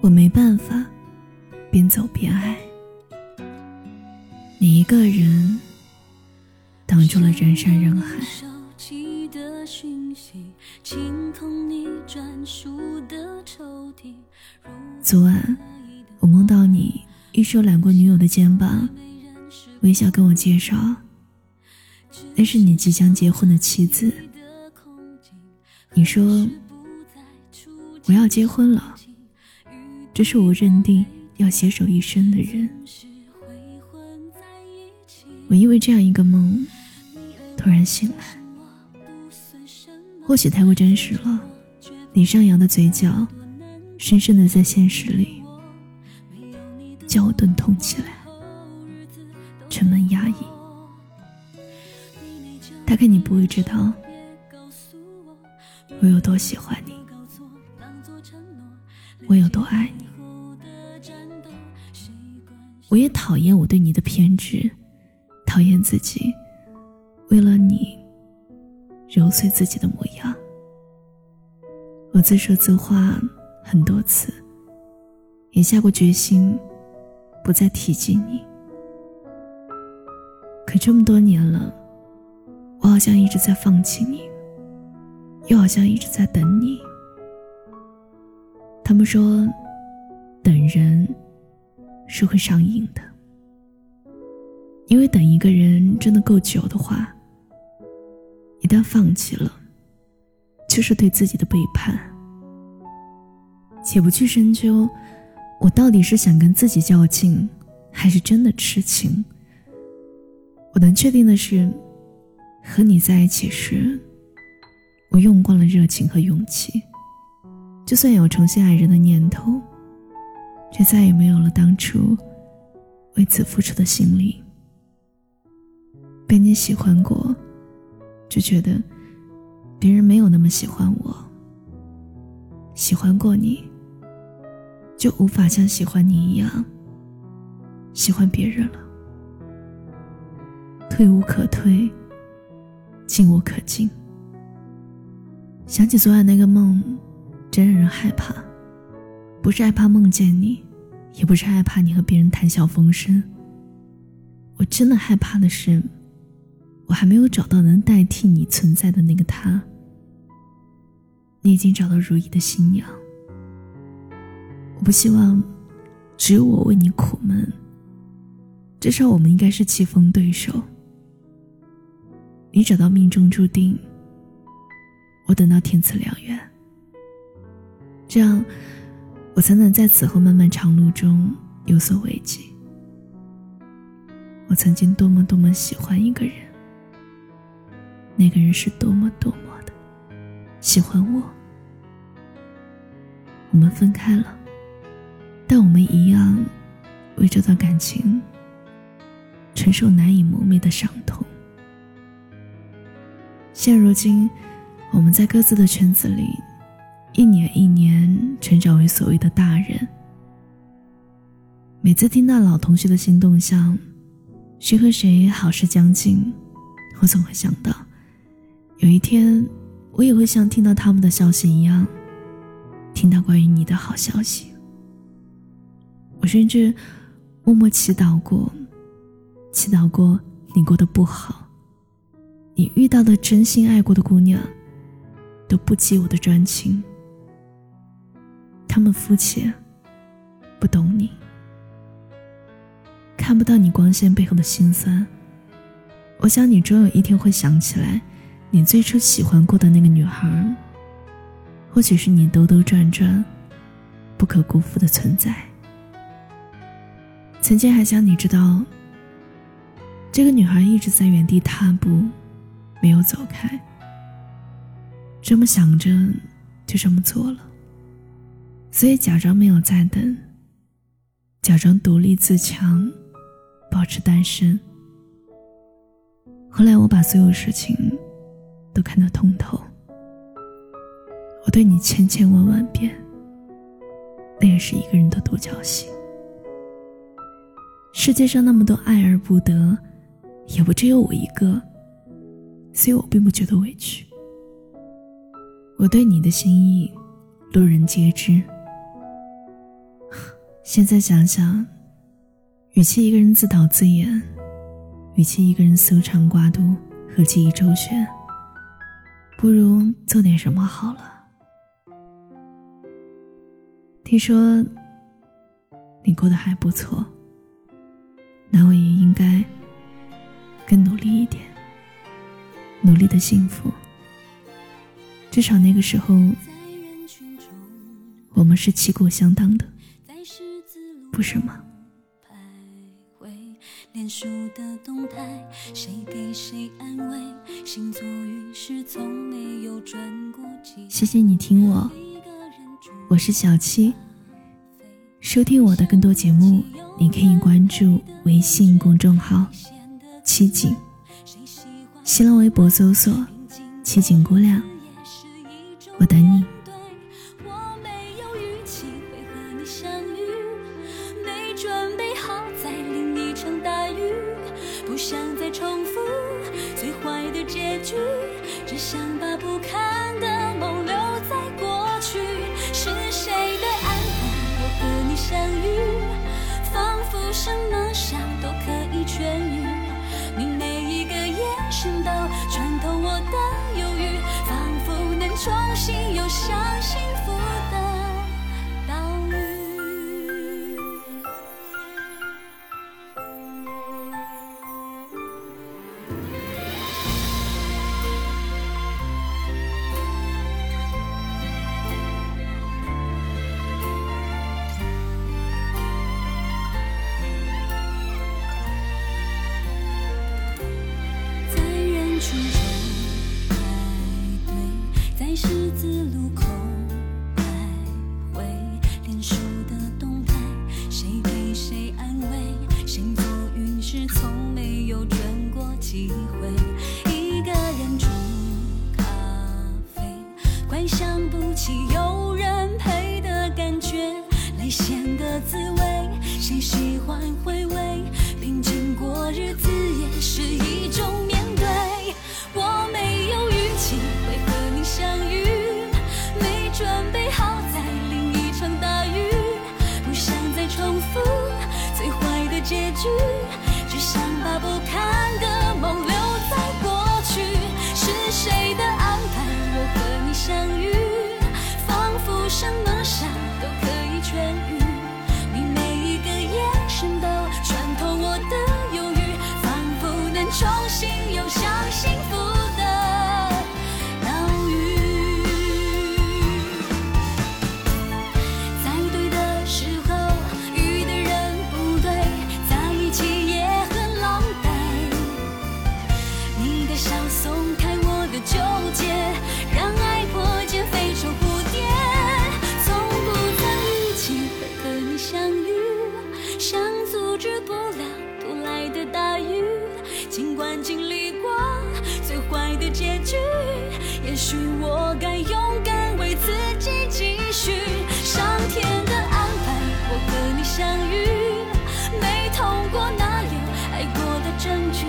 我没办法边走边爱，你一个人挡住了人山人海。昨晚我梦到你一手揽过女友的肩膀，微笑跟我介绍，那是你即将结婚的妻子。你说我要结婚了。这是我认定要携手一生的人。我因为这样一个梦，突然醒来。或许太过真实了，你上扬的嘴角，深深的在现实里，叫我钝痛起来，沉闷压抑。大概你不会知道，我有多喜欢你，我有多爱你。我也讨厌我对你的偏执，讨厌自己为了你揉碎自己的模样。我自说自话很多次，也下过决心不再提及你。可这么多年了，好像一直在放弃你，又好像一直在等你。他们说，等人。是会上瘾的，因为等一个人真的够久的话，一旦放弃了，就是对自己的背叛。且不去深究，我到底是想跟自己较劲，还是真的痴情。我能确定的是，和你在一起时，我用光了热情和勇气，就算有重新爱人的念头。却再也没有了当初为此付出的心力。被你喜欢过，就觉得别人没有那么喜欢我。喜欢过你，就无法像喜欢你一样喜欢别人了。退无可退，进无可进。想起昨晚那个梦，真让人害怕。不是害怕梦见你，也不是害怕你和别人谈笑风生。我真的害怕的是，我还没有找到能代替你存在的那个他。你已经找到如意的新娘，我不希望只有我为你苦闷。至少我们应该是棋逢对手。你找到命中注定，我等到天赐良缘。这样。我才能在此后漫漫长路中有所慰藉。我曾经多么多么喜欢一个人，那个人是多么多么的喜欢我。我们分开了，但我们一样为这段感情承受难以磨灭的伤痛。现如今，我们在各自的圈子里。一年一年成长为所谓的大人。每次听到老同学的新动向，谁和谁好事将近，我总会想到，有一天我也会像听到他们的消息一样，听到关于你的好消息。我甚至默默祈祷过，祈祷过你过得不好，你遇到的真心爱过的姑娘，都不及我的专情。他们肤浅，不懂你，看不到你光鲜背后的辛酸。我想你终有一天会想起来，你最初喜欢过的那个女孩，或许是你兜兜转转不可辜负的存在。曾经还想你知道，这个女孩一直在原地踏步，没有走开。这么想着，就这么做了。所以假装没有在等，假装独立自强，保持单身。后来我把所有事情都看得通透。我对你千千万万遍，那也是一个人的独角戏。世界上那么多爱而不得，也不只有我一个所以我并不觉得委屈。我对你的心意，路人皆知。现在想想，与其一个人自导自演，与其一个人搜肠刮肚和记忆周旋，不如做点什么好了。听说你过得还不错，那我也应该更努力一点，努力的幸福。至少那个时候，我们是旗鼓相当的，不是吗？谢谢你听我，我是小七。收听我的更多节目，你可以关注微信公众号“七景”，新浪微博搜索“七景姑娘”。我等你。我没有预期会和你相遇，没准备好再淋一场大雨，不想再重复最坏的结局，只想把不堪不起有人陪的感觉，泪咸的滋味，谁喜欢回味？平静过日子也是一种面对。我没有预期会和你相遇，没准备好再淋一场大雨，不想再重复最坏的结局，也许我该勇敢为自己继续。上天的安排，我和你相遇，没痛过哪有爱过的证据？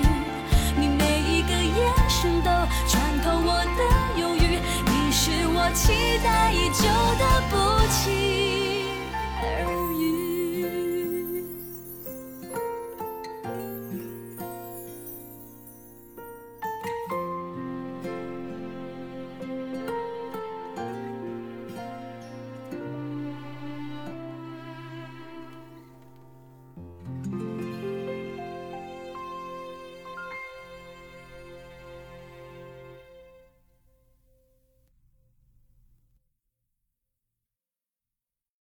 你每一个眼神都穿透我的忧郁，你是我期待已久。